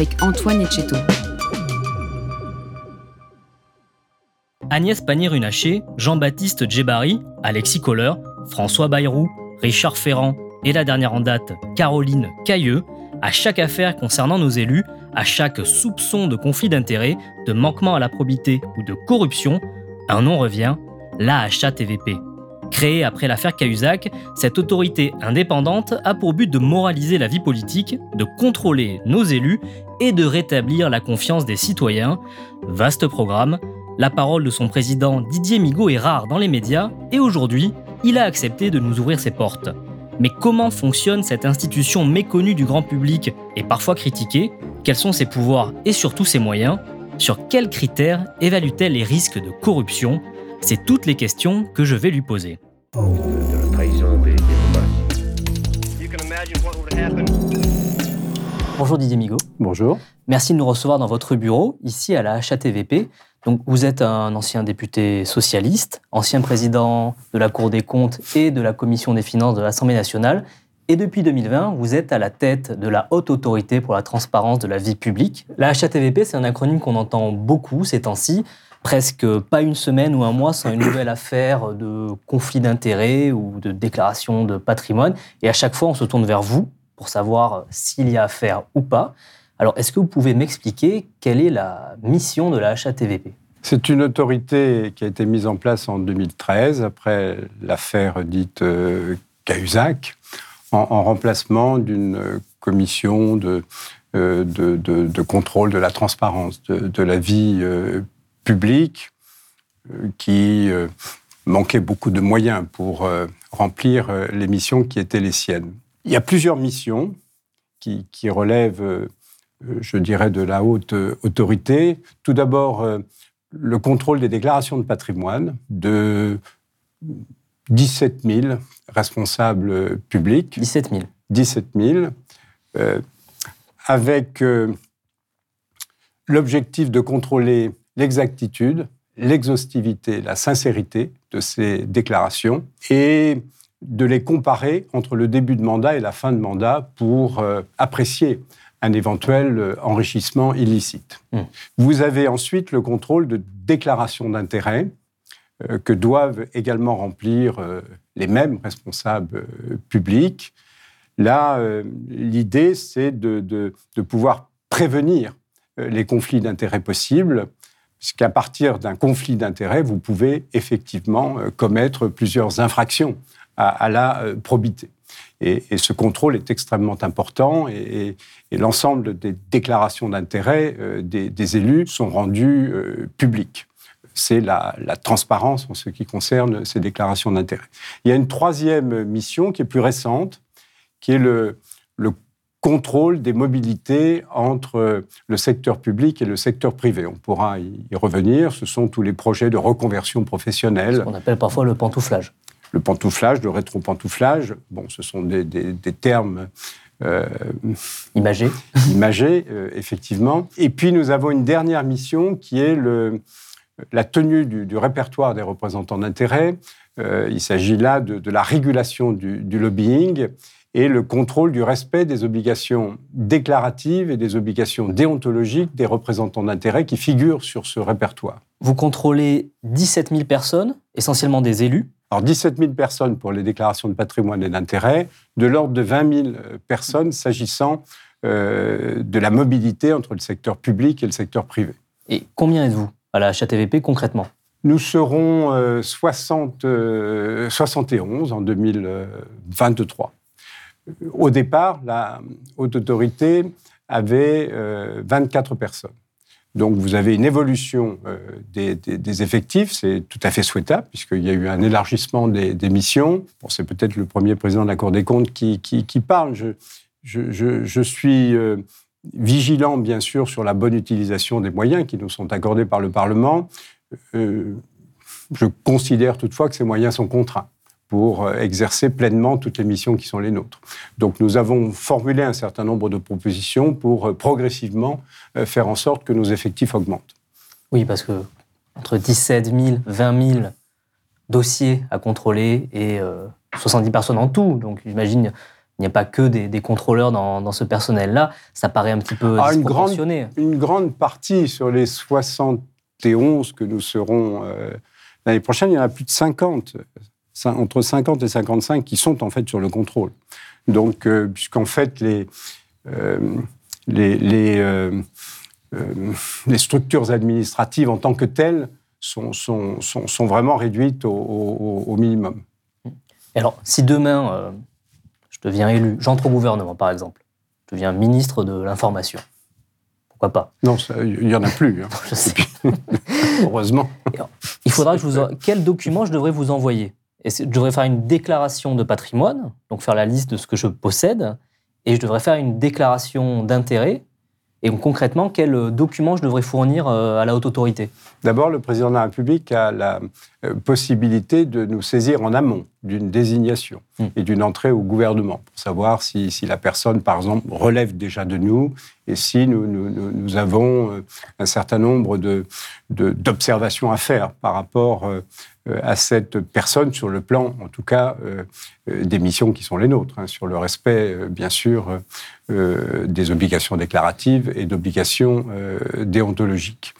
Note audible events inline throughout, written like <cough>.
avec Antoine Etcheto. Agnès Pannier-Runacher, Jean-Baptiste Djebari, Alexis Kohler, François Bayrou, Richard Ferrand et la dernière en date, Caroline Cailleux, à chaque affaire concernant nos élus, à chaque soupçon de conflit d'intérêts, de manquement à la probité ou de corruption, un nom revient, l'AHA-TVP. Créée après l'affaire Cahuzac, cette autorité indépendante a pour but de moraliser la vie politique, de contrôler nos élus et de rétablir la confiance des citoyens. Vaste programme, la parole de son président Didier Migaud est rare dans les médias et aujourd'hui, il a accepté de nous ouvrir ses portes. Mais comment fonctionne cette institution méconnue du grand public et parfois critiquée? Quels sont ses pouvoirs et surtout ses moyens? Sur quels critères évalue-t-elle les risques de corruption? C'est toutes les questions que je vais lui poser. Bonjour Didier Migaud. Bonjour. Merci de nous recevoir dans votre bureau, ici à la HATVP. Donc, vous êtes un ancien député socialiste, ancien président de la Cour des comptes et de la Commission des finances de l'Assemblée nationale. Et depuis 2020, vous êtes à la tête de la Haute Autorité pour la transparence de la vie publique. La HATVP, c'est un acronyme qu'on entend beaucoup ces temps-ci. Presque pas une semaine ou un mois sans une nouvelle affaire de conflit d'intérêts ou de déclaration de patrimoine. Et à chaque fois, on se tourne vers vous pour savoir s'il y a affaire ou pas. Alors, est-ce que vous pouvez m'expliquer quelle est la mission de la HATVP C'est une autorité qui a été mise en place en 2013, après l'affaire dite euh, Cahuzac, en, remplacement d'une commission de, euh, de, contrôle de la transparence de, la vie euh, publique qui manquait beaucoup de moyens pour remplir les missions qui étaient les siennes. Il y a plusieurs missions qui, qui relèvent euh, je dirais, de la haute euh, autorité. Tout d'abord, euh, le contrôle des déclarations de patrimoine de 17 000 responsables publics. 17 000. 17 000, avec l'objectif de contrôler l'exactitude, l'exhaustivité, la sincérité de ces déclarations et de les comparer entre le début de mandat et la fin de mandat pour apprécier un éventuel euh, enrichissement illicite. Hmm. Vous avez ensuite le contrôle de déclaration d'intérêt euh, que doivent également remplir euh, les mêmes responsables publics. Là, l'idée, c'est de, de, de, pouvoir prévenir les conflits d'intérêts possibles, puisqu'à partir d'un conflit d'intérêts, vous pouvez effectivement commettre plusieurs infractions à, la probité. Et, ce contrôle est extrêmement important et, l'ensemble des déclarations d'intérêt euh, des, élus sont rendues euh, publiques. C'est la, transparence en ce qui concerne ces déclarations d'intérêt. Il y a une troisième mission qui est plus récente, qui est le, contrôle des mobilités entre le secteur public et le secteur privé. On pourra y revenir. Ce sont tous les projets de reconversion professionnelle. Ce qu'on appelle parfois le pantouflage le pantouflage, le rétro-pantouflage. Bon, ce sont des, termes euh, imagés, <laughs> imagés euh, effectivement. Et puis nous avons une dernière mission qui est le, la tenue du, répertoire des représentants d'intérêt. Euh, il s'agit là de, la régulation du, du, lobbying et le contrôle du respect des obligations déclaratives et des obligations déontologiques des représentants d'intérêt qui figurent sur ce répertoire. Vous contrôlez 17 000 personnes, essentiellement des élus. Alors 17 000 personnes pour les déclarations de patrimoine et d'intérêt, de l'ordre de 20 000 euh, personnes s'agissant euh, de la mobilité entre le secteur public et le secteur privé. Et combien êtes-vous à la HATVP concrètement? Nous serons 60, euh, 71 en 2023. Au départ, la haute autorité avait 24 personnes. Donc vous avez une évolution euh, des, effectifs, c'est tout à fait souhaitable, puisqu'il y a eu un élargissement des, missions. C'est peut-être le premier président de la Cour des comptes qui, qui, parle. Je, je, je, suis euh, vigilants, bien sûr, sur la bonne utilisation des moyens qui nous sont accordés par le Parlement. Euh, je considère toutefois que ces moyens sont contraints pour euh, exercer pleinement toutes les missions qui sont les nôtres. Donc nous avons formulé un certain nombre de propositions pour euh, progressivement faire en sorte que nos effectifs augmentent. Oui, parce que entre 17 000, 20 000 dossiers à contrôler et 70 personnes en tout, donc j'imagine il n'y a pas que des, contrôleurs dans, ce personnel-là. Ça paraît un petit peu ah, disproportionné. Une grande, partie sur les 71 que nous serons euh, l'année prochaine, il y en a plus de 50, entre 50 et 55 qui sont en fait sur le contrôle. Donc, euh, puisqu'en fait, les, euh, les, les, structures administratives en tant que telles sont, sont, sont, vraiment réduites au, au, minimum. Alors, si demain, je deviens élu, j'entre au gouvernement par exemple, je deviens ministre de l'information. Pourquoi pas? Non, il n'y en a plus. Hein. <laughs> je sais. <laughs> Heureusement. Il faudra que je vous. Quel document je devrais vous envoyer? Je devrais faire une déclaration de patrimoine, donc faire la liste de ce que je possède, et je devrais faire une déclaration d'intérêt et concrètement, quel euh, document je devrais fournir euh, à la haute autorité? D'abord, le président de la République a la euh, possibilité de nous saisir en amont d'une désignation hmm. et d'une entrée au gouvernement pour savoir si, la personne, par exemple, relève déjà de nous et si nous, avons un certain nombre d'observations de, à faire par rapport à cette personne sur le plan, en tout cas, des missions qui sont les nôtres, hein, sur le respect, bien sûr, euh, des obligations déclaratives et d'obligations euh, déontologiques.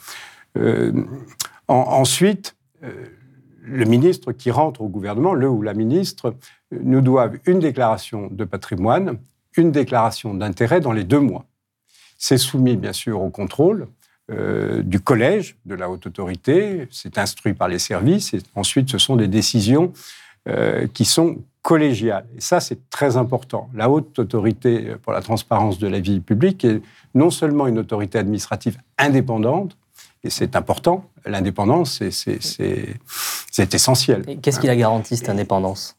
Euh, ensuite, le ministre qui rentre au gouvernement, le ou la ministre, nous doivent une déclaration de patrimoine, une déclaration d'intérêt dans les deux mois. C'est soumis bien sûr au contrôle du collège de la haute autorité, c'est instruit par les services, et ensuite ce sont des décisions qui sont collégiale. Et ça, c'est très important. La haute autorité pour la transparence de la vie publique est non seulement une autorité administrative indépendante, et c'est important, l'indépendance, c'est essentiel. Qu'est-ce qui la garantit, cette indépendance?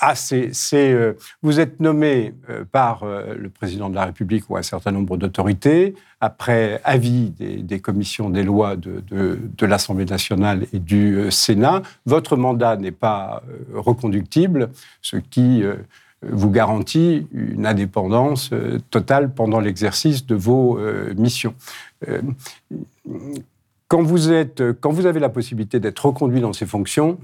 Ah, c'est, euh, vous êtes nommé euh, par euh, le président de la République ou un certain nombre d'autorités, après avis des, commissions des lois de, l'Assemblée nationale et du Sénat. Votre mandat n'est pas reconductible, ce qui vous garantit une indépendance totale pendant l'exercice de vos missions. Quand vous, quand vous avez la possibilité d'être reconduit dans ces fonctions,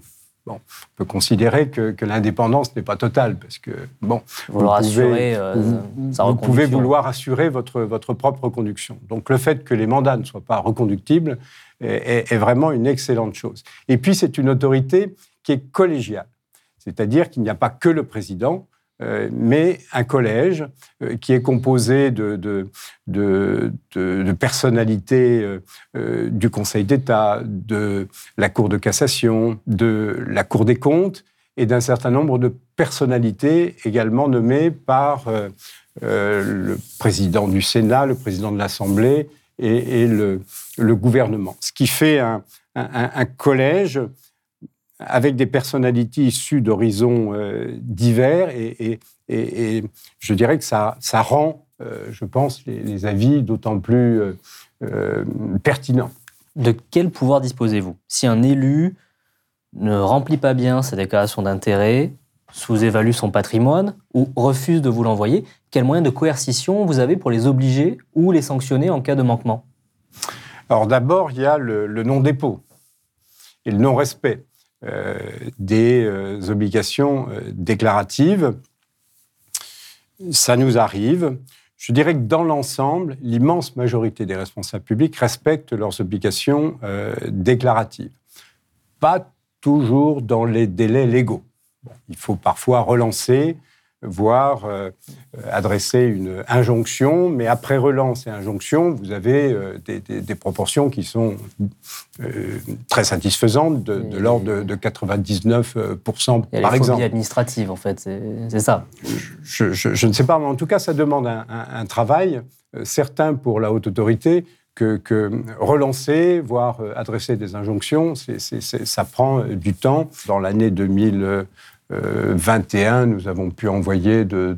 Bon, on peut considérer que, l'indépendance n'est pas totale, parce que, bon, vous, pouvez, euh, vous, pouvez, vouloir assurer votre, votre propre reconduction. Donc le fait que les mandats ne soient pas reconductibles est, est vraiment une excellente chose. Et puis c'est une autorité qui est collégiale, c'est-à-dire qu'il n'y a pas que le président, mais un collège euh, qui est composé de, personnalités euh, du Conseil d'État, de la Cour de cassation, de la Cour des comptes et d'un certain nombre de personnalités également nommées par le président du Sénat, le président de l'Assemblée et, le, gouvernement. Ce qui fait un collège avec des personnalités issues d'horizons euh, divers et, je dirais que ça, ça rend, euh, je pense, les, avis d'autant plus euh, pertinents. De quel pouvoir disposez-vous? Si un élu ne remplit pas bien sa déclaration d'intérêt, sous-évalue son patrimoine ou refuse de vous l'envoyer, quel moyen de coercition vous avez pour les obliger ou les sanctionner en cas de manquement? Alors d'abord, il y a le non-dépôt et le non-respect. Euh, des euh, obligations euh, déclaratives. Ça nous arrive. Je dirais que dans l'ensemble, l'immense majorité des responsables publics respectent leurs obligations déclaratives. Pas toujours dans les délais légaux. il faut parfois relancer voire euh, adresser une injonction, mais après relance et injonction, vous avez euh, des, proportions qui sont euh, très satisfaisantes, de, l'ordre de, 99% Il y a par exemple. administrative, en fait, c'est ça. Je, ne sais pas, mais en tout cas, ça demande un, travail certain pour la haute autorité que, que, relancer, voire adresser des injonctions, ça prend du temps. Dans l'année 2000. 21, nous avons pu envoyer de,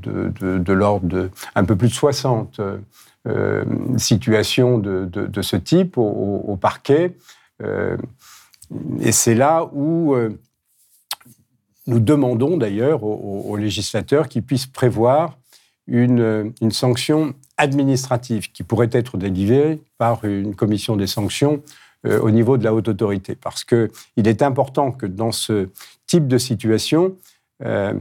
l'ordre de un peu plus de 60 situations de, ce type au, parquet. et c'est là où nous demandons d'ailleurs aux, législateurs qu'ils puissent prévoir une, sanction administrative qui pourrait être délivrée par une commission des sanctions euh, au niveau de la haute autorité. Parce qu'il est important que dans ce type de situation, euh,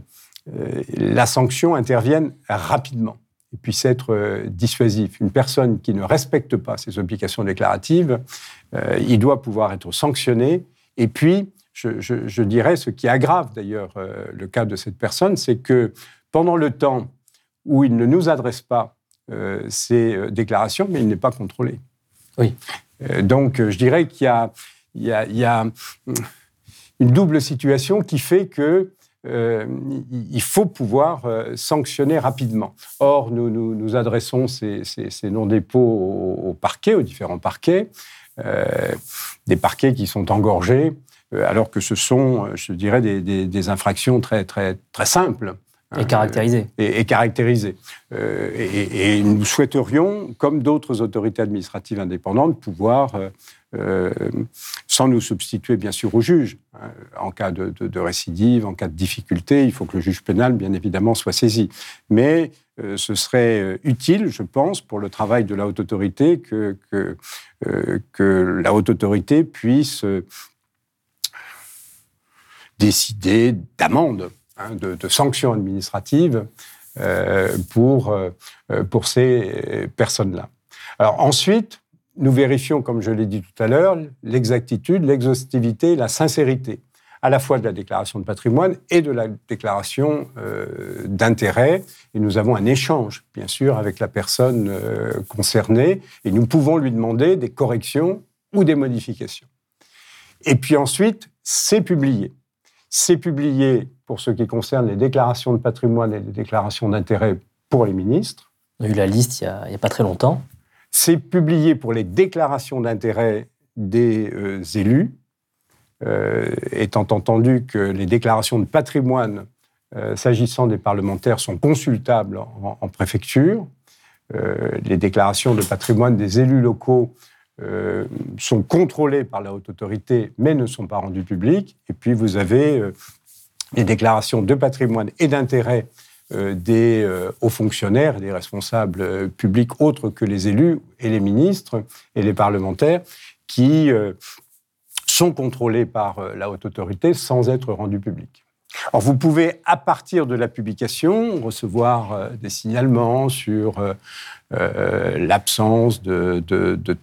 euh, la sanction intervienne rapidement et puisse être dissuasive. Une personne qui ne respecte pas ses obligations déclaratives, il doit pouvoir être sanctionné. Et puis, je, dirais, ce qui aggrave d'ailleurs euh, le cas de cette personne, c'est que pendant le temps où il ne nous adresse pas euh, euh, déclarations, mais il n'est pas contrôlé. Oui. Donc, je dirais qu'il y, a, une double situation qui fait que il faut pouvoir sanctionner rapidement. Or, nous nous, adressons ces, non-dépôts aux, parquets, aux différents parquets, des parquets qui sont engorgés euh, alors que ce sont, euh, je dirais, des, infractions très, très, très simples. Et caractérisées. Euh, et, caractérisées. et, nous souhaiterions, comme d'autres autorités administratives indépendantes, pouvoir, sans nous substituer bien sûr au juge, hein, en cas de, récidive, en cas de difficulté, il faut que le juge pénal, bien évidemment, soit saisi. Mais ce serait utile, je pense, pour le travail de la haute autorité, que, que, la haute autorité puisse décider d'amendes, hein, de, sanctions administratives euh, pour, euh, pour ces personnes-là. Alors ensuite, nous vérifions, comme je l'ai dit tout à l'heure, l'exactitude, l'exhaustivité, la sincérité, à la fois de la déclaration de patrimoine et de la déclaration euh, d'intérêt. Et nous avons un échange, bien sûr, avec la personne concernée, et nous pouvons lui demander des corrections ou des modifications. Et puis ensuite, c'est publié. C'est publié pour ce qui concerne les déclarations de patrimoine et les déclarations d'intérêt pour les ministres. On a eu la liste il n'y a, pas très longtemps. C'est publié pour les déclarations d'intérêt des euh, élus, euh, étant entendu que les déclarations de patrimoine euh, s'agissant des parlementaires sont consultables en préfecture. les déclarations de patrimoine des élus locaux euh, sont contrôlés par la haute autorité, mais ne sont pas rendus publics. Et puis vous avez euh, les déclarations de patrimoine et d'intérêt euh, des hauts fonctionnaires, des responsables publics autres que les élus et les ministres et les parlementaires, qui sont contrôlés par la haute autorité sans être rendus publics. Alors vous pouvez, à partir de la publication, recevoir euh, des signalements sur euh, euh, l'absence de,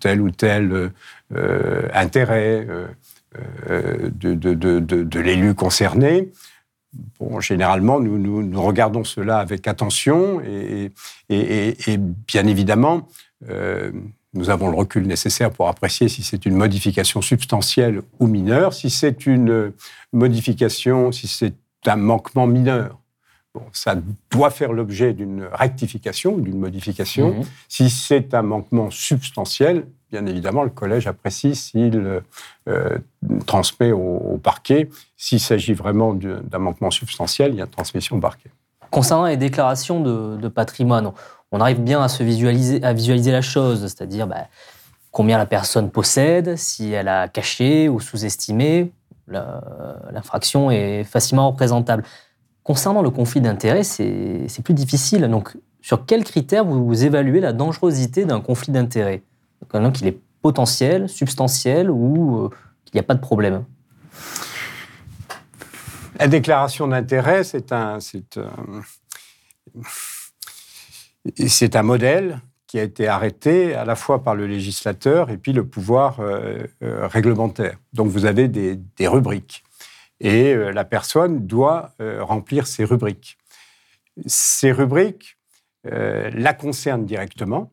tel ou tel intérêt de, l'élu concerné. Bon, généralement, nous, regardons cela avec attention et, bien évidemment, nous avons le recul nécessaire pour apprécier si c'est une modification substantielle ou mineure. Si c'est une modification, si c'est un manquement mineur, bon, ça doit faire l'objet d'une rectification, d'une modification. Mhm. Si c'est un manquement substantiel, bien évidemment, le collège apprécie s'il euh, transmet au, parquet. S'il s'agit vraiment d'un manquement substantiel, il y a une transmission au parquet. Concernant les déclarations de, patrimoine, on arrive bien à se visualiser, à visualiser la chose, c'est-à-dire bah, combien la personne possède, si elle a caché ou sous-estimé, l'infraction est facilement représentable. Concernant le conflit d'intérêts, c'est plus difficile. Donc, sur quels critères vous, évaluez la dangerosité d'un conflit d'intérêts? Donc, qu'il est potentiel, substantiel ou euh, qu'il n'y a pas de problème? La déclaration d'intérêt, c'est un, c'est un modèle qui a été arrêté à la fois par le législateur et puis le pouvoir euh, euh, réglementaire. Donc vous avez des, rubriques et euh, la personne doit remplir ces rubriques. Ces rubriques la concernent directement,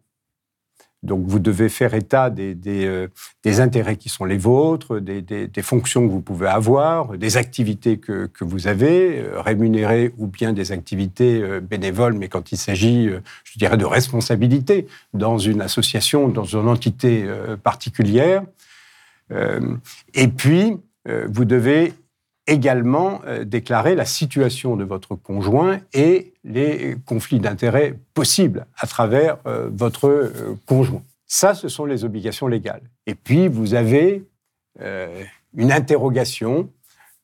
donc vous devez faire état des, euh, intérêts qui sont les vôtres, des, fonctions que vous pouvez avoir, des activités que, vous avez, euh, rémunérées ou bien des activités euh, bénévoles, mais quand il s'agit, je dirais, de responsabilité dans une association, dans une entité particulière. et puis, vous devez également déclarer la situation de votre conjoint et les conflits d'intérêts possibles à travers votre conjoint. Ça, ce sont les obligations légales. Et puis, vous avez une interrogation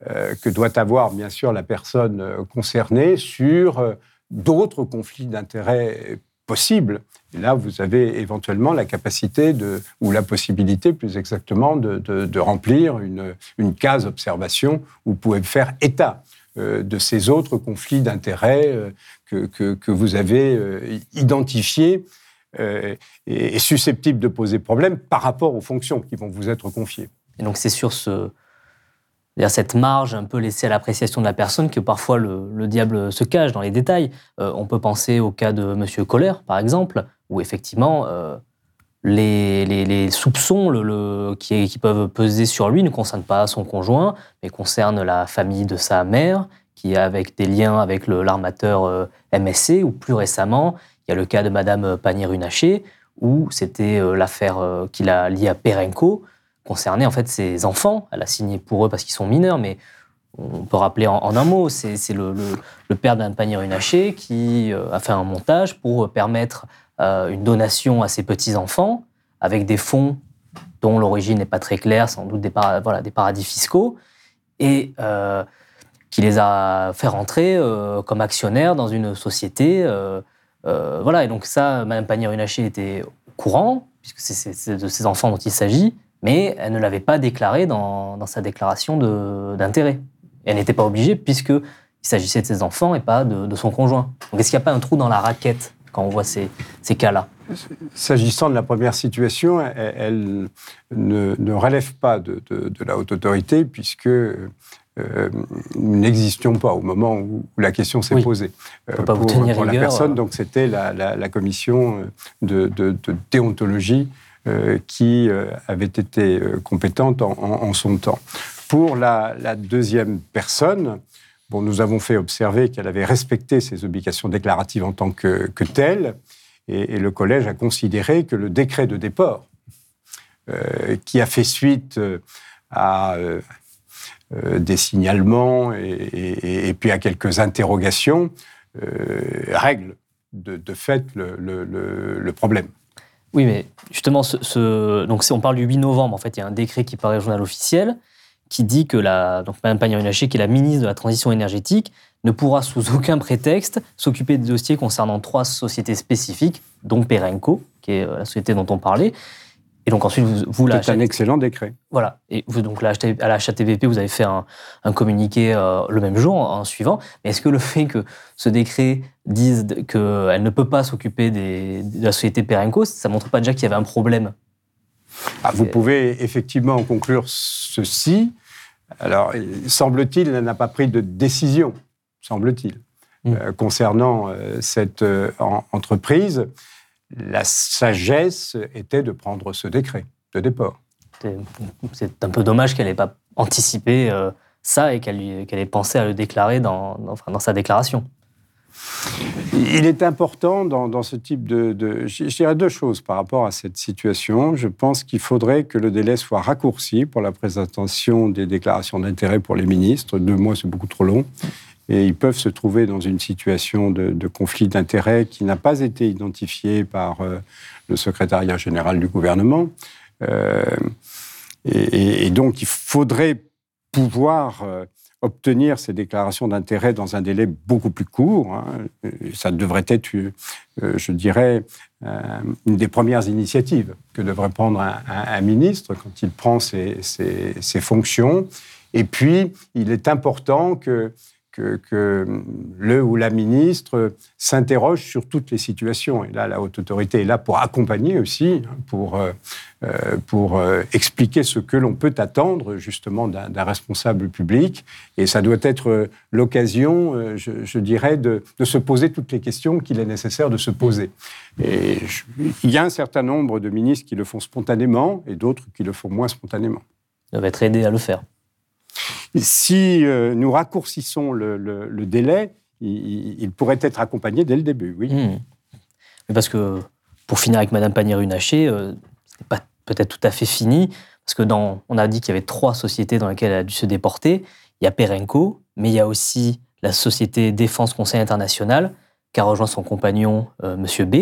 que doit avoir, bien sûr, la personne concernée sur d'autres conflits d'intérêts possibles. Et là, vous avez éventuellement la capacité ou la possibilité, plus exactement, de, remplir une, case observation où vous pouvez faire état euh, de ces autres conflits d'intérêts euh, que, vous avez euh, identifiés et susceptibles de poser problème par rapport aux fonctions qui vont vous être confiées. Et donc c'est sur ce, cette marge un peu laissée à l'appréciation de la personne que parfois le, diable se cache dans les détails. Euh, on peut penser au cas de M. Kohler, par exemple, où effectivement euh, les, soupçons qui, peuvent peser sur lui ne concernent pas son conjoint, mais concernent la famille de sa mère, qui a avec des liens avec l'armateur euh, MSC, ou plus récemment, il y a le cas de Mme Pannier-Runacher, où c'était l'affaire qu'il a liée à Perenco, concernait en fait ses enfants. Elle a signé pour eux parce qu'ils sont mineurs, mais on peut rappeler en, un mot, c'est le, père d'Anne Pannier-Runacher qui euh, a fait un montage pour permettre euh, une donation à ses petits-enfants avec des fonds dont l'origine n'est pas très claire, sans doute des, paradis fiscaux, et euh, qui les a fait rentrer comme actionnaires dans une société. voilà, et donc ça, Madame Pannier-Runacher était au courant, puisque c'est de ses enfants dont il s'agit, mais elle ne l'avait pas déclaré dans, sa déclaration d'intérêt. Elle n'était pas obligée puisqu'il s'agissait de ses enfants et pas de, son conjoint. Donc est-ce qu'il n'y a pas un trou dans la raquette quand on voit ces, cas-là? S'agissant de la première situation, elle, ne, relève pas de, la haute autorité puisque euh, nous n'existions pas au moment où, la question s'est posée. Euh, pas pour, vous tenir pour la personne, donc c'était la, la, commission de, déontologie euh, qui euh, avait été euh, compétente en, son temps. Pour la, deuxième personne, bon, nous avons fait observer qu'elle avait respecté ses obligations déclaratives en tant que telle, et, le collège a considéré que le décret de déport, qui a fait suite à des signalements et, puis à quelques interrogations, règle de, fait le problème. Oui, mais justement, on parle du 8 novembre, en fait, il y a un décret qui paraît au journal officiel qui dit que la, Mme Pannier-Runacher, qui est la ministre de la Transition énergétique, ne pourra sous aucun prétexte s'occuper des dossiers concernant trois sociétés spécifiques, dont Perenco, qui est euh, la société dont on parlait, et donc ensuite, vous, vous C'est un excellent décret. Voilà. Et vous, donc, à la HATVP, vous avez fait un, communiqué euh, le même jour, en, suivant. Mais est-ce que le fait que ce décret dise qu'elle ne peut pas s'occuper de la société Perenco, ça ne montre pas déjà qu'il y avait un problème? Ah, Vous pouvez effectivement conclure ceci. Alors, semble-t-il, elle n'a pas pris de décision, semble-t-il, mmh. euh, concernant euh, cette entreprise la sagesse était de prendre ce décret de départ. C'est un peu dommage qu'elle n'ait pas anticipé euh, ça et qu'elle ait pensé à le déclarer dans, sa déclaration. Il est important dans, ce type de, de, Je dirais deux choses par rapport à cette situation. Je pense qu'il faudrait que le délai soit raccourci pour la présentation des déclarations d'intérêt pour les ministres. Deux mois, c'est beaucoup trop long et ils peuvent se trouver dans une situation de, conflit d'intérêts qui n'a pas été identifiée par euh, le secrétariat général du gouvernement. Euh, et, donc, il faudrait pouvoir euh, obtenir ces déclarations d'intérêt dans un délai beaucoup plus court. Hein. Ça devrait être, je dirais, une des premières initiatives que devrait prendre un, ministre quand il prend ses, ses, fonctions. Et puis, il est important que que, le ou la ministre s'interroge sur toutes les situations. Et là, la haute autorité est là pour accompagner aussi, hein, pour, euh, euh, pour euh, expliquer ce que l'on peut attendre justement d'un responsable public. Et ça doit être l'occasion, je, dirais, de, se poser toutes les questions qu'il est nécessaire de se poser. Et il y a un certain nombre de ministres qui le font spontanément et d'autres qui le font moins spontanément. Ils doivent être aidés à le faire. Si euh, nous raccourcissons le, délai, il, pourrait être accompagné dès le début, oui. Hmm. parce que, pour finir avec Madame Pannier-Runacher, euh, ce n'est pas peut-être tout à fait fini, parce que dans, on a dit qu'il y avait trois sociétés dans lesquelles elle a dû se déporter. il y a Perenco, mais il y a aussi la société Défense Conseil International, qui a rejoint son compagnon, euh, M. B.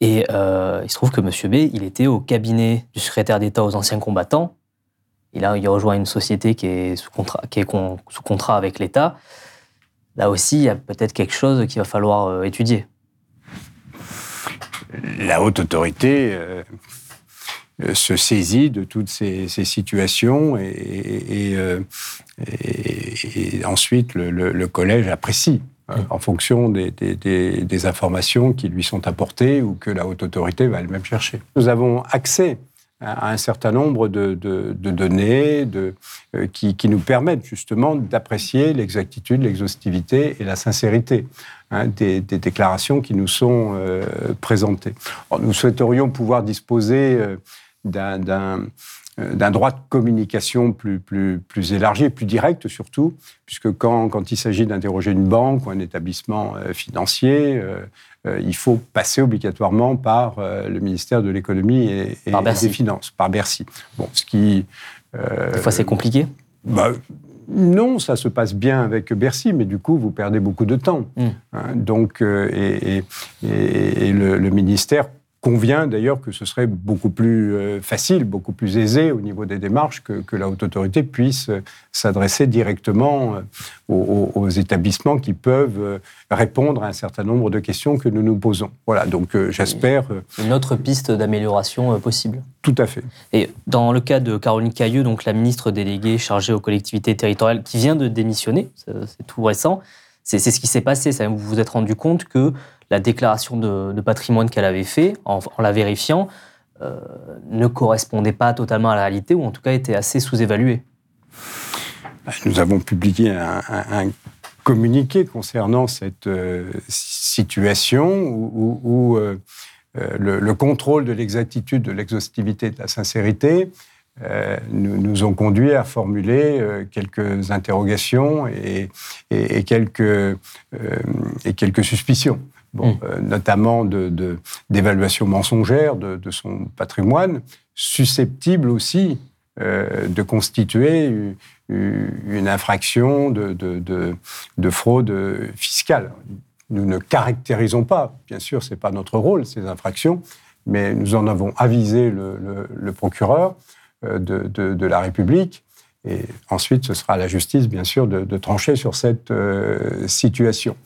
Et euh, il se trouve que M. B, il était au cabinet du secrétaire d'État aux anciens combattants. Et là, il rejoint une société qui est sous contrat, qui est sous contrat avec l'État. Là aussi, il y a peut-être quelque chose qu'il va falloir euh, étudier. La haute autorité se saisit de toutes ces, situations et, ensuite le collège apprécie. Euh, en fonction des, informations qui lui sont apportées ou que la haute autorité va elle-même chercher. Nous avons accès à un certain nombre de, données euh, qui, nous permettent justement d'apprécier l'exactitude, l'exhaustivité et la sincérité hein, des, déclarations qui nous sont euh, présentées. nous souhaiterions pouvoir disposer euh, d'un droit de communication plus, plus, plus élargi plus direct surtout, puisque quand, quand il s'agit d'interroger une banque ou un établissement euh, financier, euh, il faut passer obligatoirement par le ministère de l'économie et, des finances, par Bercy. Bon, ce qui... des fois c'est compliqué bah, non, ça se passe bien avec Bercy, mais du coup, vous perdez beaucoup de temps. Hmm. Hein, donc, et, et, le, le, ministère convient d'ailleurs que ce serait beaucoup plus euh, facile, beaucoup plus aisé au niveau des démarches que, la haute autorité puisse euh, s'adresser directement euh, aux, établissements qui peuvent répondre à un certain nombre de questions que nous nous posons. Voilà, donc j'espère... Une autre piste d'amélioration possible. Tout à fait. Et dans le cas de Caroline Cailleux, donc la ministre déléguée chargée aux collectivités territoriales, qui vient de démissionner, c'est tout récent, c'est ce qui s'est passé. Vous vous êtes rendu compte que la déclaration de, patrimoine qu'elle avait fait, en, la vérifiant, euh, ne correspondait pas totalement à la réalité, ou en tout cas était assez sous-évaluée. Nous avons publié un, communiqué concernant cette euh, situation où, euh, le, contrôle de l'exactitude, de l'exhaustivité, de la sincérité nous, ont conduit à formuler quelques interrogations et, quelques, et quelques suspicions. Mm. Euh, notamment d'évaluation de, mensongère de, son patrimoine, susceptible aussi euh, de constituer une, infraction de, fraude fiscale. Nous ne caractérisons pas, bien sûr, ce n'est pas notre rôle, ces infractions, mais nous en avons avisé le, procureur euh, de, la République. Et ensuite, ce sera à la justice, bien sûr, de, trancher sur cette situation.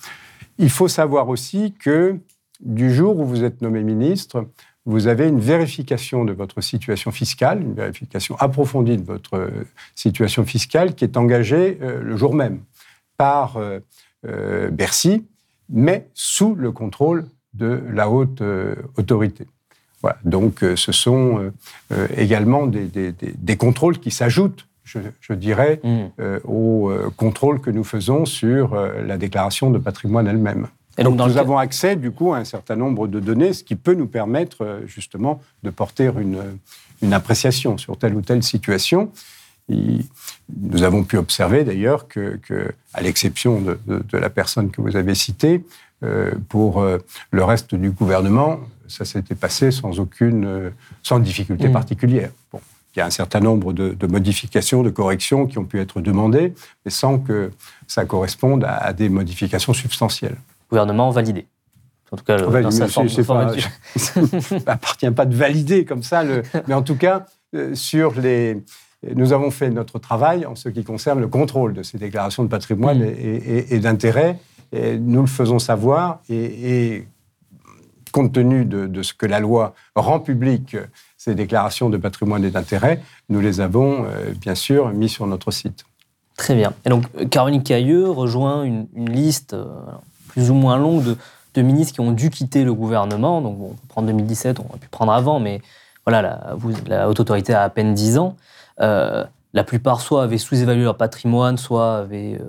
Il faut savoir aussi que du jour où vous êtes nommé ministre, vous avez une vérification de votre situation fiscale, une vérification approfondie de votre euh, situation fiscale qui est engagée euh, le jour même par euh, Bercy, mais sous le contrôle de la haute autorité. Donc ce sont également des, contrôles qui s'ajoutent je, dirais, mm. euh, au euh, contrôle que nous faisons sur euh, la déclaration de patrimoine elle-même. Et donc, nous avons accès, du coup, à un certain nombre de données, ce qui peut nous permettre, justement, de porter une, une appréciation sur telle ou telle situation. nous avons pu observer, d'ailleurs, que, à l'exception de, la personne que vous avez citée, pour le reste du gouvernement, ça s'était passé sans aucune, sans difficulté mm. particulière. Il y a un certain nombre de, modifications, de corrections qui ont pu être demandées, mais sans que ça corresponde à, des modifications substantielles. Gouvernement validé. En tout cas, dans sa forme, pas, <laughs> appartient pas de valider comme ça, le, <laughs> mais en tout cas, euh, sur les, nous avons fait notre travail en ce qui concerne le contrôle de ces déclarations de patrimoine mm. et, d'intérêt. nous le faisons savoir et, compte tenu de, de, ce que la loi rend public ces déclarations de patrimoine et d'intérêt, nous les avons euh, bien sûr mis sur notre site. Très bien. Et donc, Caroline Cailleux rejoint une, liste euh, plus ou moins longue de, ministres qui ont dû quitter le gouvernement. Donc, on peut prendre 2017, on aurait pu prendre avant, mais voilà, la, haute autorité a à peine 10 ans. Euh, la plupart, soit avaient sous-évalué leur patrimoine, soit avaient,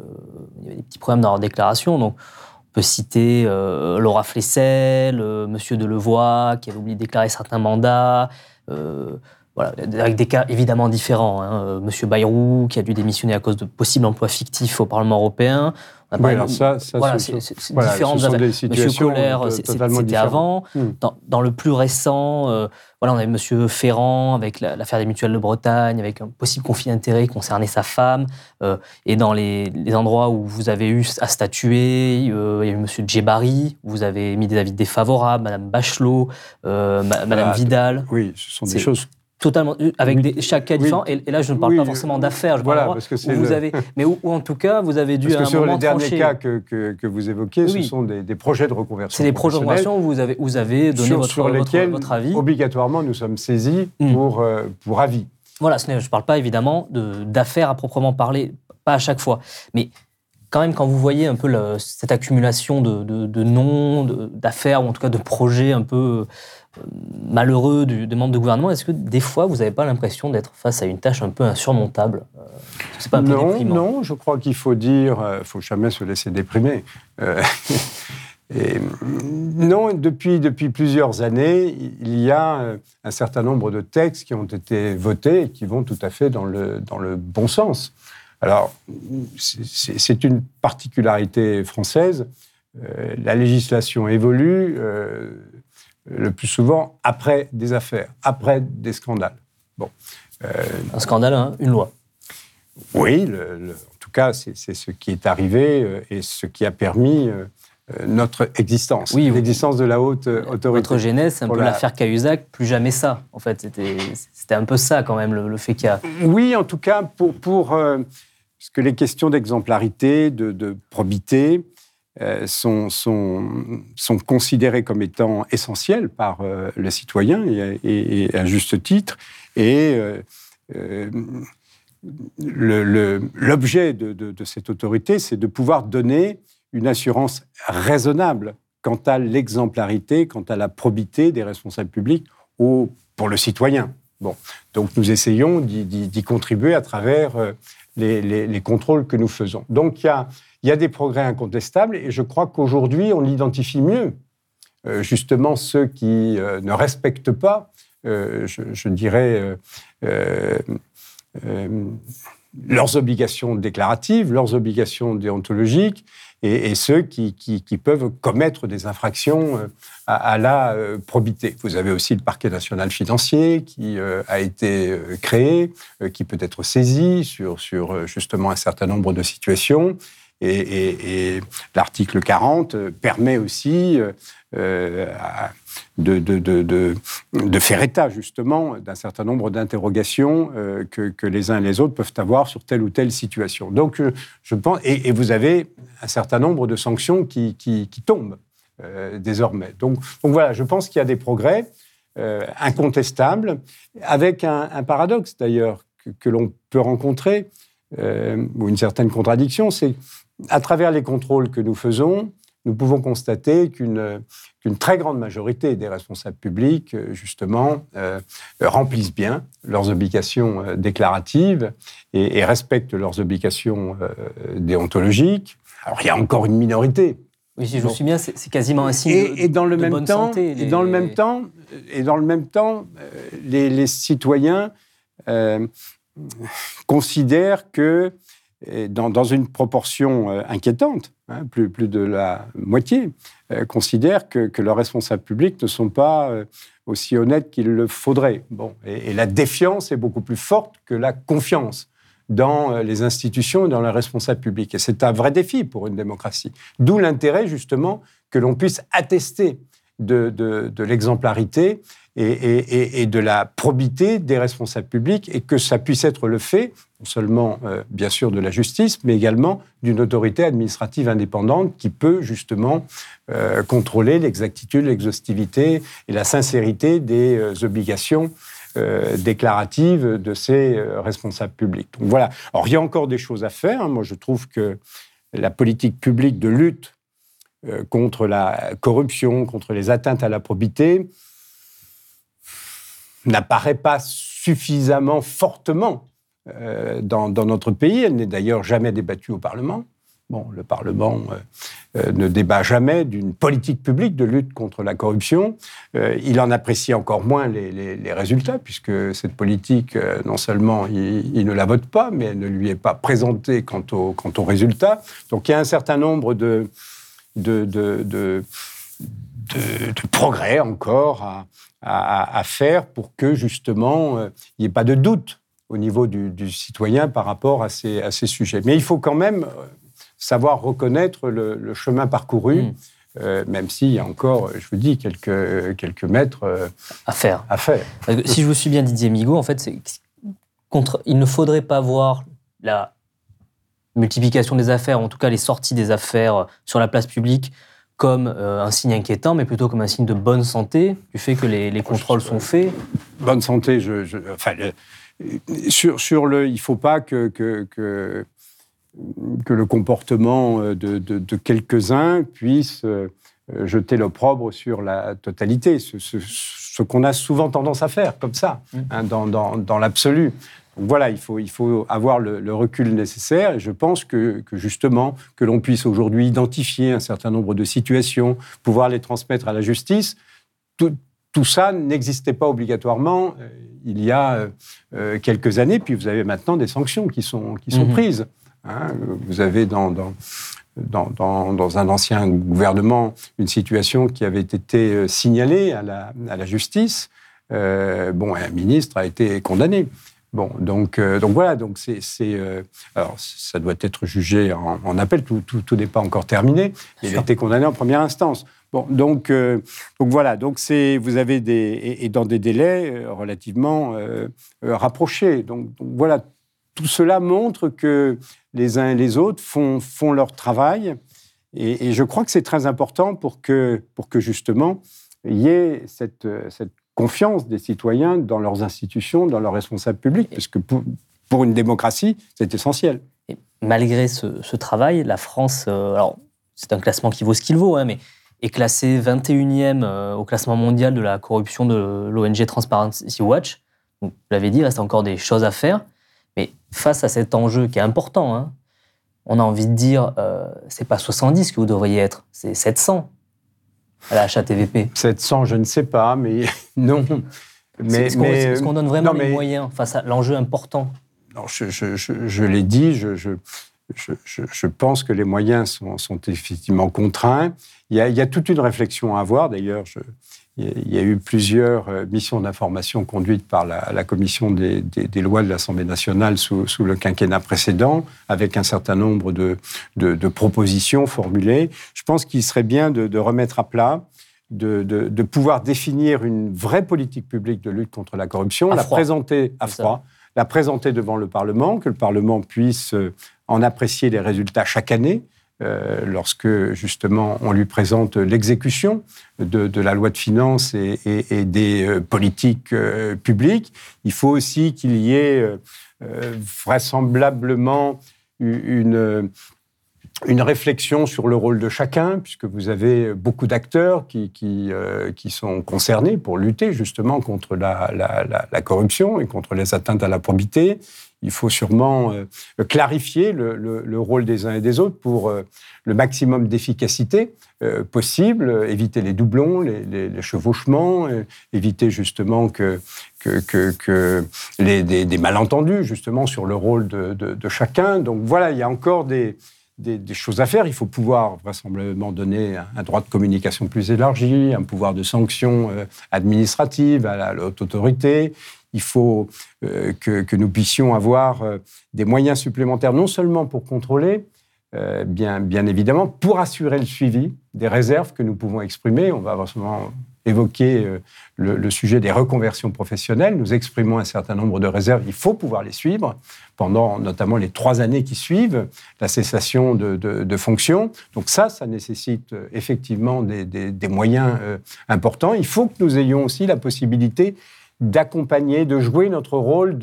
il y avait des petits problèmes dans leur déclaration. Donc, on peut citer Laura Flessel, Monsieur Delevoye, qui avait oublié de déclarer certains mandats, euh, voilà, avec des cas évidemment différents. Hein. Euh, Monsieur Bayrou, qui a dû démissionner à cause de possibles emplois fictifs au Parlement européen. Oui, alors ça, ça voilà, ce c'est voilà, différentes ce sont des situations Monsieur Colère, euh, c'était avant. Hmm. Dans, dans le plus récent, euh, voilà, on avait Monsieur Ferrand avec la- l'affaire des mutuelles de Bretagne, avec un possible conflit d'intérêts concernant sa femme. euh, et dans les, les endroits où vous avez eu à statuer, euh, il y a eu Monsieur Djebari, où vous avez mis des avis défavorables, Madame Bachelot, euh, ma- Madame Voilà. Vidal. Oui, ce sont des choses totalement avec Oui. des, chaque cas Oui. différent. Et, et là, je ne parle Oui, pas forcément d'affaires. Je voilà, parce que c'est vous le- avez, mais où, où en tout cas vous avez dû Parce à que un sur moment les derniers trancher. cas que, que, que vous évoquez, ce sont des, des projets de reconversion. C'est des projets de convention où vous avez, vous avez donné sur, votre, sur lesquels, votre avis. obligatoirement, nous sommes saisis Hmm. pour, euh, pour avis. Voilà, ce je ne parle pas évidemment de- d'affaires à proprement parler, pas à chaque fois. Mais quand même, quand vous voyez un peu le- cette accumulation de, de- de noms, d'affaires, ou en tout cas de projets un peu euh, malheureux du- des membres de gouvernement, est-ce que des fois, vous n'avez pas l'impression d'être face à une tâche un peu insurmontable? Euh, pas un peu non, déprimant non, je crois qu'il faut dire, il ne faut jamais se laisser déprimer. Euh, <laughs> et, non, depuis, depuis plusieurs années, il y a euh, un certain nombre de textes qui ont été votés et qui vont tout à fait dans le, dans le bon sens. Alors, c'est- une particularité française. Euh, la législation évolue euh, le plus souvent après des affaires, après des scandales. Bon. Euh, Un scandale, hein, une loi. oui, le- le- en tout cas, c'est ce qui est arrivé euh, et ce qui a permis euh, notre existence, Oui, l'existence de la haute autorité. Votre genèse, c'est un peu la- l'affaire Cahuzac, plus jamais ça. En fait, c'était un peu ça quand même, le, le fait qu'il y a. Oui, en tout cas, pour, pour euh, parce que les questions d'exemplarité, de, de probité sont, sont, sont considérées comme étant essentielles par euh, le citoyen et, à juste titre. Et euh, euh, l'objet de, cette autorité, c'est de pouvoir donner une assurance raisonnable quant à l'exemplarité, quant à la probité des responsables publics au, pour le citoyen. Bon, donc nous essayons d'y- contribuer à travers euh, les, les- les contrôles que nous faisons. Donc il y a, des progrès incontestables et je crois qu'aujourd'hui on identifie mieux euh, justement ceux qui euh, ne respectent pas, euh, je, dirais, leurs obligations déclaratives, leurs obligations déontologiques, et, ceux qui, peuvent commettre des infractions euh, à, la euh, probité. Vous avez aussi le parquet national financier qui euh, a été créé, qui peut être saisi sur, justement un certain nombre de situations. Et, l'article 40 euh, permet aussi euh, euh, de, faire état justement d'un certain nombre d'interrogations que, les uns et les autres peuvent avoir sur telle ou telle situation. Donc, je pense, et, vous avez un certain nombre de sanctions qui, tombent désormais. Donc, voilà, je pense qu'il y a des progrès incontestables, avec un, paradoxe d'ailleurs que, que l'on peut rencontrer, ou une certaine contradiction, c'est à travers les contrôles que nous faisons, nous pouvons constater qu'une très grande majorité des responsables publics, justement, euh, remplissent bien leurs obligations euh, déclaratives et, et respectent leurs obligations euh, déontologiques. Alors, il y a encore une minorité. Oui, si je Bon. me souviens, c'est quasiment un signe de, Et, et dans le de même temps, santé. et les- dans le même temps, et dans le même temps, les, les citoyens considèrent que dans, dans une proportion euh, inquiétante, hein, plus, de la moitié, euh, considèrent que, leurs responsables publics ne sont pas euh, aussi honnêtes qu'il le faudrait. Bon, et, la défiance est beaucoup plus forte que la confiance dans euh, les institutions et dans les responsables publics. Et c'est un vrai défi pour une démocratie. D'où l'intérêt, justement, que l'on puisse attester de l'exemplarité et, de la probité des responsables publics et que ça puisse être le fait, non seulement, euh, bien sûr, de la justice, mais également d'une autorité administrative indépendante qui peut, justement, euh, contrôler l'exactitude, l'exhaustivité et la sincérité des euh, obligations euh, déclaratives de ces responsables publics. Donc voilà. Alors, il y a encore des choses à faire. hein. Moi, je trouve que la politique publique de lutte contre la corruption, contre les atteintes à la probité, n'apparaît pas suffisamment fortement euh, dans, notre pays. Elle n'est d'ailleurs jamais débattue au Parlement. Bon, le Parlement euh, ne débat jamais d'une politique publique de lutte contre la corruption. il en apprécie encore moins les, résultats, puisque cette politique, non seulement il, ne la vote pas, mais elle ne lui est pas présentée quant aux résultats. Donc il y a un certain nombre de, de, de, de progrès encore à, à, faire pour que justement il n'y ait pas de doute au niveau du, citoyen par rapport à ces, à ces, sujets. Mais il faut quand même euh, savoir reconnaître le, chemin parcouru, mm. euh, même s'il y a encore, je vous dis, quelques, quelques mètres euh, à faire. À faire. Si je vous suis bien, Didier Migaud, en fait, contre, il ne faudrait pas voir la multiplication des affaires, en tout cas les sorties des affaires sur la place publique, comme un signe inquiétant, mais plutôt comme un signe de bonne santé, du fait que les, contrôles sont faits. Bonne santé, je, enfin, sur, le, il ne faut pas que, que, le comportement de, de, quelques-uns puisse euh, jeter l'opprobre sur la totalité, ce, ce, qu'on a souvent tendance à faire, comme ça, mmh. hein, dans, dans, dans l'absolu. Donc voilà, il faut, il faut avoir le, recul nécessaire et je pense que, que justement, que l'on puisse aujourd'hui identifier un certain nombre de situations, pouvoir les transmettre à la justice, tout, tout ça n'existait pas obligatoirement euh, il y a euh, euh, quelques années, puis vous avez maintenant des sanctions qui sont, qui sont mhm. prises. Hein. Vous avez dans, dans, dans, dans, un ancien gouvernement une situation qui avait été signalée à la, à la justice. bon, un ministre a été condamné. Bon, donc, donc voilà, donc c'est, alors ça doit être jugé en, appel, tout, tout, tout n'est pas encore terminé. Il a été condamné en première instance. Bon, donc, euh, donc voilà, donc c'est, vous avez des, et, dans des délais euh, relativement euh, rapprochés. Donc, voilà, tout cela montre que les uns et les autres font, font leur travail. Et, je crois que c'est très important pour que, pour que justement il y ait cette, cette confiance des citoyens dans leurs institutions, dans leurs responsables publics, parce que pour, pour une démocratie, c'est essentiel. Et malgré ce, ce, travail, la France, alors c'est un classement qui vaut ce qu'il vaut, hein, mais est classé 21e euh, au classement mondial de la corruption de l'ONG Transparency Watch. vous l'avez dit, il reste encore des choses à faire. Mais face à cet enjeu qui est important, hein, on a envie de dire, euh, c'est pas 70 que vous devriez être, c'est 700 à la HATVP. 700, je ne sais pas, mais <laughs> non. Mais, est-ce qu'on donne vraiment les moyens face à l'enjeu important non, je, je, je, l'ai dit, je, je, pense que les moyens sont, effectivement contraints. Il y, a, toute une réflexion à avoir. D'ailleurs, il y a eu plusieurs euh, missions d'information conduites par la, commission des, lois de l'Assemblée nationale sous, le quinquennat précédent, avec un certain nombre de, propositions formulées. Je pense qu'il serait bien de, remettre à plat de, pouvoir définir une vraie politique publique de lutte contre la corruption, la présenter à froid, la présenter devant le Parlement, que le Parlement puisse euh, en apprécier les résultats chaque année, lorsque justement on lui présente l'exécution de, la loi de finances et, des euh, politiques publiques. Il faut aussi qu'il y ait vraisemblablement une réflexion sur le rôle de chacun, puisque vous avez beaucoup d'acteurs qui, euh, sont concernés pour lutter justement contre la, corruption et contre les atteintes à la probité. Il faut sûrement euh, clarifier le, le, rôle des uns et des autres pour euh, le maximum d'efficacité possible, éviter les doublons, les, chevauchements, éviter justement que, des, malentendus justement sur le rôle de, chacun. Donc voilà, il y a encore des choses à faire. Il faut pouvoir vraisemblablement donner un, droit de communication plus élargi, un pouvoir de sanction euh, administrative à la haute autorité. Il faut euh, que, nous puissions avoir euh, des moyens supplémentaires, non seulement pour contrôler, bien, bien évidemment, pour assurer le suivi des réserves que nous pouvons exprimer. On va vraisemblablement évoqué euh, le, sujet des reconversions professionnelles. Nous exprimons un certain nombre de réserves. Il faut pouvoir les suivre pendant notamment les trois années qui suivent la cessation de, fonction. Donc ça, ça nécessite euh, effectivement des, moyens euh, importants. Il faut que nous ayons aussi la possibilité d'accompagner, de jouer notre rôle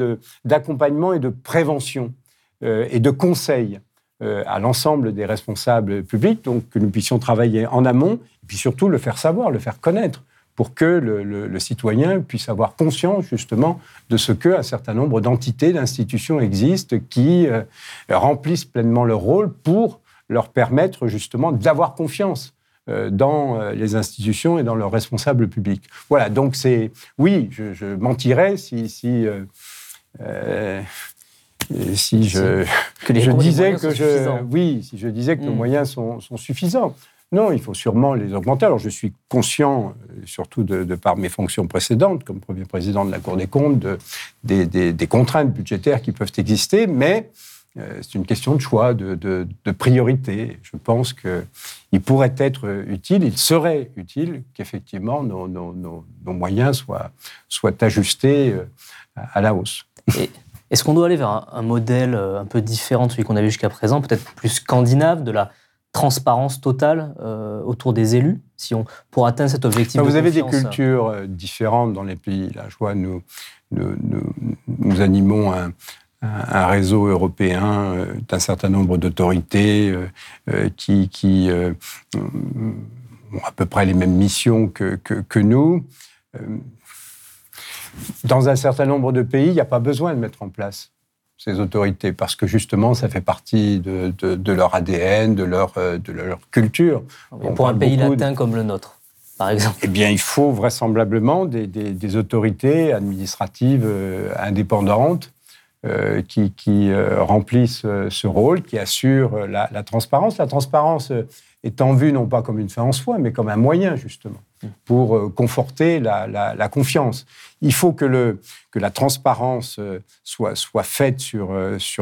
d'accompagnement et de prévention et de conseil à l'ensemble des responsables publics, donc que nous puissions travailler en amont, et puis surtout le faire savoir, le faire connaître pour que le, citoyen puisse avoir conscience justement de ce qu'un certain nombre d'entités, d'institutions existent qui euh, remplissent pleinement leur rôle pour leur permettre justement d'avoir confiance euh, dans euh, les institutions et dans leurs responsables publics. Voilà, donc c'est... Oui, je, mentirais si... si euh, si je, je disais que je, oui, si je disais que nos hmm. moyens sont, sont, suffisants. Non, il faut sûrement les augmenter. Alors, je suis conscient, surtout de, par mes fonctions précédentes, comme premier président de la Cour des comptes, de, des, des, des, contraintes budgétaires qui peuvent exister, mais euh, c'est une question de choix, de, priorité. Je pense qu'il pourrait être utile, il serait utile qu'effectivement nos, moyens soient, soient ajustés euh, à la hausse. Est-ce qu'on doit aller vers un, modèle euh, un peu différent de celui qu'on a vu jusqu'à présent, peut-être plus scandinave, de la transparence totale autour des élus, si on, pour atteindre cet objectif Vous avez des cultures différentes dans les pays. Là, je vois, nous, nous, nous animons un, un réseau européen euh, d'un certain nombre d'autorités euh, euh, qui, qui ont à peu près les mêmes missions que, que, nous. Dans un certain nombre de pays, il n'y a pas besoin de mettre en place ces autorités parce que justement, ça fait partie de, de, leur ADN, de leur, de leur culture. pour un pays latin comme le nôtre par exemple Eh bien, il faut vraisemblablement des, des, des autorités administratives indépendantes euh, qui, euh, remplissent euh, ce rôle, qui assurent la, transparence. La transparence étant vue non pas comme une fin en soi, mais comme un moyen, justement, pour conforter la, confiance. Il faut que, la transparence soit, faite sur,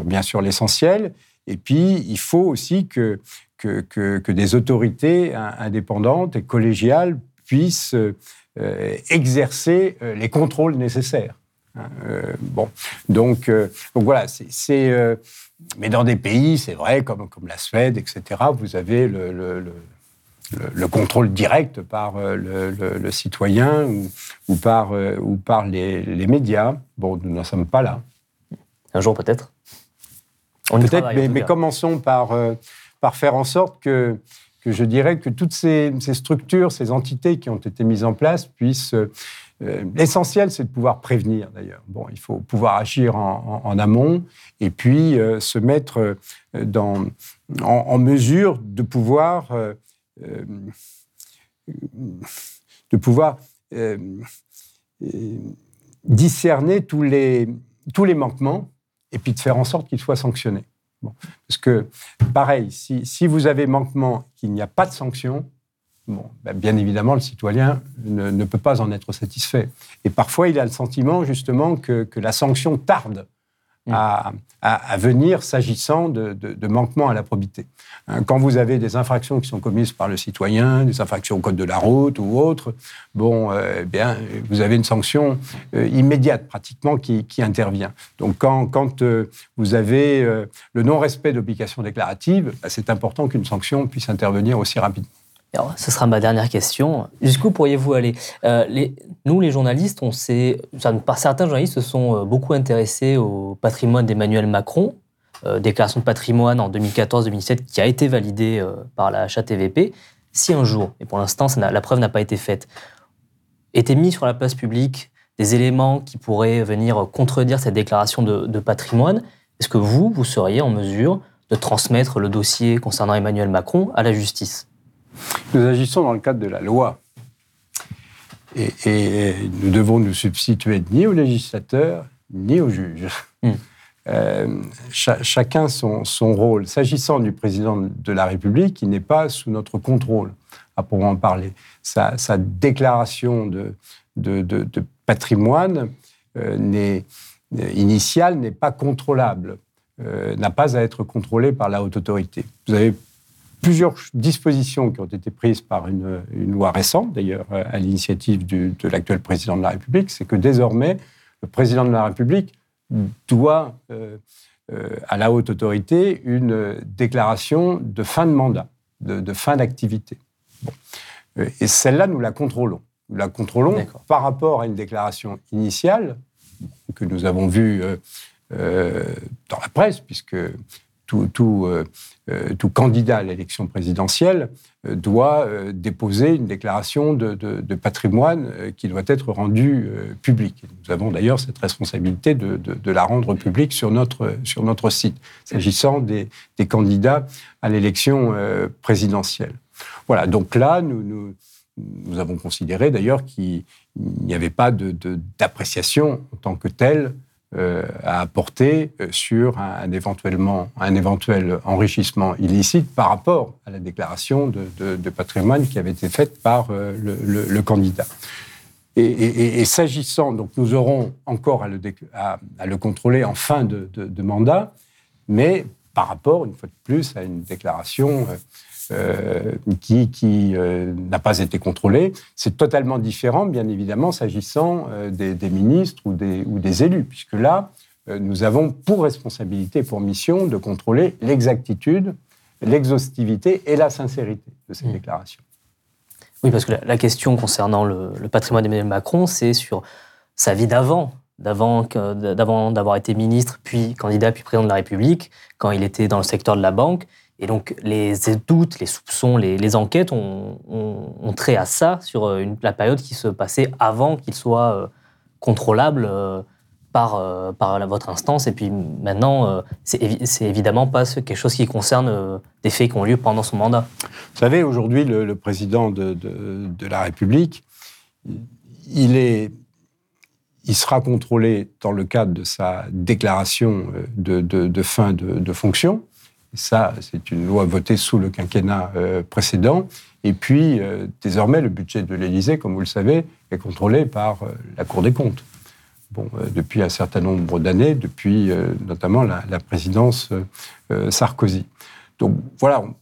bien sûr, l'essentiel, et puis il faut aussi que, des autorités indépendantes et collégiales puissent exercer les contrôles nécessaires. Euh, bon, donc, euh, donc voilà, c'est. Euh, mais dans des pays, c'est vrai, comme, comme la Suède, etc., vous avez le, le, le, contrôle direct par le, citoyen ou, ou, par, ou par les, les médias. Bon, nous n'en sommes pas là. Un jour peut-être Peut-être, mais, mais commençons par, par faire en sorte que, que je dirais que toutes ces, ces, structures, ces entités qui ont été mises en place puissent l'essentiel, c'est de pouvoir prévenir, d'ailleurs. Bon, il faut pouvoir agir en, amont et puis euh, se mettre euh, dans, en, mesure de pouvoir, de pouvoir discerner tous les, tous les manquements et puis de faire en sorte qu'ils soient sanctionnés. Parce que, pareil, si, si vous avez manquement, qu'il n'y a pas de sanction, ben, bien évidemment, le citoyen ne, peut pas en être satisfait. Et parfois, il a le sentiment justement que, la sanction tarde mm. à, venir s'agissant de, manquements à la probité. Hein, quand vous avez des infractions qui sont commises par le citoyen, des infractions au code de la route ou autres, bon, euh, eh bien, vous avez une sanction euh, immédiate pratiquement qui, intervient. Donc, quand, euh, vous avez le non-respect d'obligations déclaratives, ben, c'est important qu'une sanction puisse intervenir aussi rapidement ce sera ma dernière question. Jusqu'où pourriez-vous aller? Euh, Nous, les journalistes, on sait, certains journalistes se sont euh, beaucoup intéressés au patrimoine d'Emmanuel Macron, euh, déclaration de patrimoine en 2014-2017 qui a été validée par la HATVP. Si un jour, et pour l'instant la preuve n'a pas été faite, étaient mis sur la place publique des éléments qui pourraient venir contredire cette déclaration de patrimoine, est-ce que vous, vous seriez en mesure de transmettre le dossier concernant Emmanuel Macron à la justice? Nous agissons dans le cadre de la loi. Et, nous devons nous substituer ni au législateur, ni au juge. Hmm. Euh, chacun son, son rôle. S'agissant du président de la République, qui n'est pas sous notre contrôle, à en parler. Sa, déclaration de, de, patrimoine euh, initiale n'est pas contrôlable, euh, n'a pas à être contrôlée par la haute autorité. Vous avez plusieurs dispositions qui ont été prises par une, loi récente, d'ailleurs, euh, à l'initiative de l'actuel président de la République, c'est que désormais, le président de la République doit euh, euh, à la haute autorité une déclaration de fin de mandat, de, fin d'activité. Et celle-là, nous la contrôlons. Nous la contrôlons par rapport à une déclaration initiale que nous avons vue dans la presse, puisque tout, tout, tout candidat à l'élection présidentielle doit déposer une déclaration de, patrimoine qui doit être rendue publique. Nous avons d'ailleurs cette responsabilité de, la rendre publique sur notre, site, s'agissant des, candidats à l'élection présidentielle. Voilà, donc là, nous, avons considéré d'ailleurs qu'il n'y avait pas d'appréciation en tant que telle euh, à apporter euh, sur un, éventuellement, un éventuel enrichissement illicite par rapport à la déclaration de, patrimoine qui avait été faite par euh, le, candidat. Et, s'agissant, donc nous aurons encore à le contrôler en fin de, mandat, mais par rapport, une fois de plus, à une déclaration euh, qui, euh, n'a pas été contrôlé. C'est totalement différent, bien évidemment, s'agissant euh, des, ministres ou des, ou des, élus, puisque là, nous avons pour responsabilité, pour mission, de contrôler l'exactitude, l'exhaustivité et la sincérité de ces mmh. déclarations. Oui, parce que la, question concernant le, le patrimoine d'Emmanuel Macron, c'est sur sa vie d'avant, d'avant d'avoir été ministre, puis candidat, puis président de la République, quand il était dans le secteur de la banque. Et donc, les doutes, les soupçons, les, enquêtes ont, trait à ça sur euh, la période qui se passait avant qu'il soit euh, contrôlable euh, par, votre instance. Et puis maintenant, c'est évidemment pas quelque chose qui concerne des faits qui ont lieu pendant son mandat. Vous savez, aujourd'hui, le, président de, la République, il, est, il sera contrôlé dans le cadre de sa déclaration de fin de, fonction ça, c'est une loi votée sous le quinquennat euh, précédent. Et puis, euh, désormais, le budget de l'Élysée, comme vous le savez, est contrôlé par euh, la Cour des comptes. Bon, depuis un certain nombre d'années, depuis notamment la, présidence Sarkozy. Donc voilà, on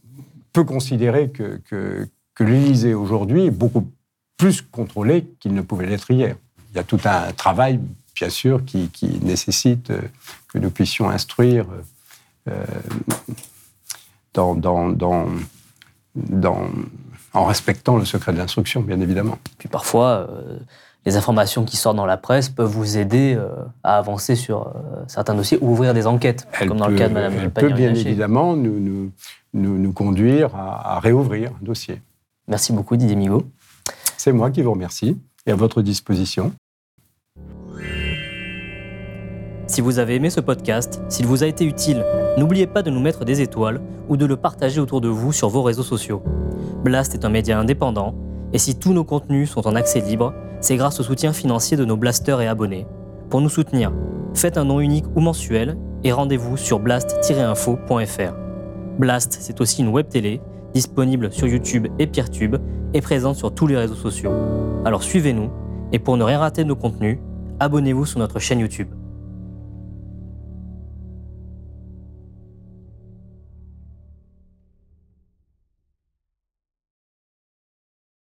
peut considérer que, l'Élysée aujourd'hui est beaucoup plus contrôlé qu'il ne pouvait l'être hier. Il y a tout un travail, bien sûr, qui nécessite que nous puissions instruire euh, dans, dans, dans, en respectant le secret de l'instruction, bien évidemment. Puis parfois, euh, les informations qui sortent dans la presse peuvent vous aider euh, à avancer sur certains dossiers ou ouvrir des enquêtes, comme dans le cas de Mme Elle peut bien évidemment nous, nous, nous, nous conduire à, à, réouvrir un dossier. Merci beaucoup Didier Migaud. C'est moi qui vous remercie et à votre disposition. Si vous avez aimé ce podcast, s'il vous a été utile, n'oubliez pas de nous mettre des étoiles ou de le partager autour de vous sur vos réseaux sociaux. Blast est un média indépendant, et si tous nos contenus sont en accès libre, c'est grâce au soutien financier de nos blasters et abonnés. Pour nous soutenir, faites un nom unique ou mensuel et rendez-vous sur blast-info.fr. Blast, c'est aussi une web télé disponible sur YouTube et Peertube et présente sur tous les réseaux sociaux. Alors suivez-nous et pour ne rien rater de nos contenus, abonnez-vous sur notre chaîne YouTube.